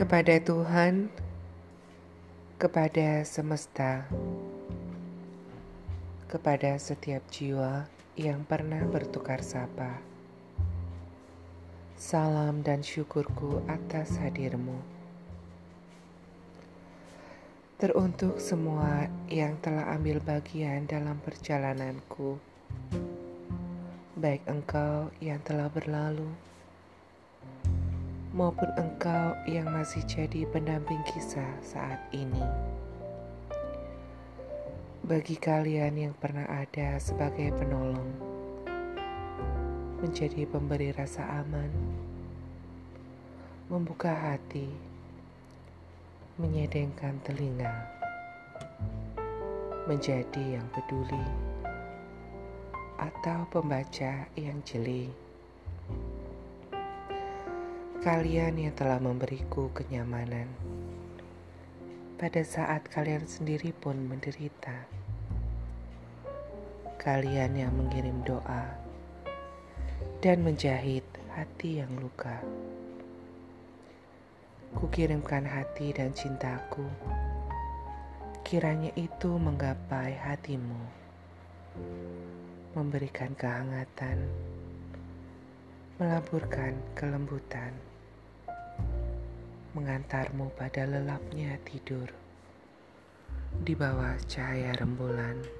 kepada Tuhan, kepada semesta, kepada setiap jiwa yang pernah bertukar sapa. Salam dan syukurku atas hadirmu. Teruntuk semua yang telah ambil bagian dalam perjalananku, baik engkau yang telah berlalu maupun engkau yang masih jadi pendamping kisah saat ini. Bagi kalian yang pernah ada sebagai penolong, menjadi pemberi rasa aman, membuka hati, menyedengkan telinga, menjadi yang peduli, atau pembaca yang jeli kalian yang telah memberiku kenyamanan. Pada saat kalian sendiri pun menderita. Kalian yang mengirim doa dan menjahit hati yang luka. Kukirimkan hati dan cintaku, kiranya itu menggapai hatimu, memberikan kehangatan, melaburkan kelembutan mengantarmu pada lelapnya tidur. Di bawah cahaya rembulan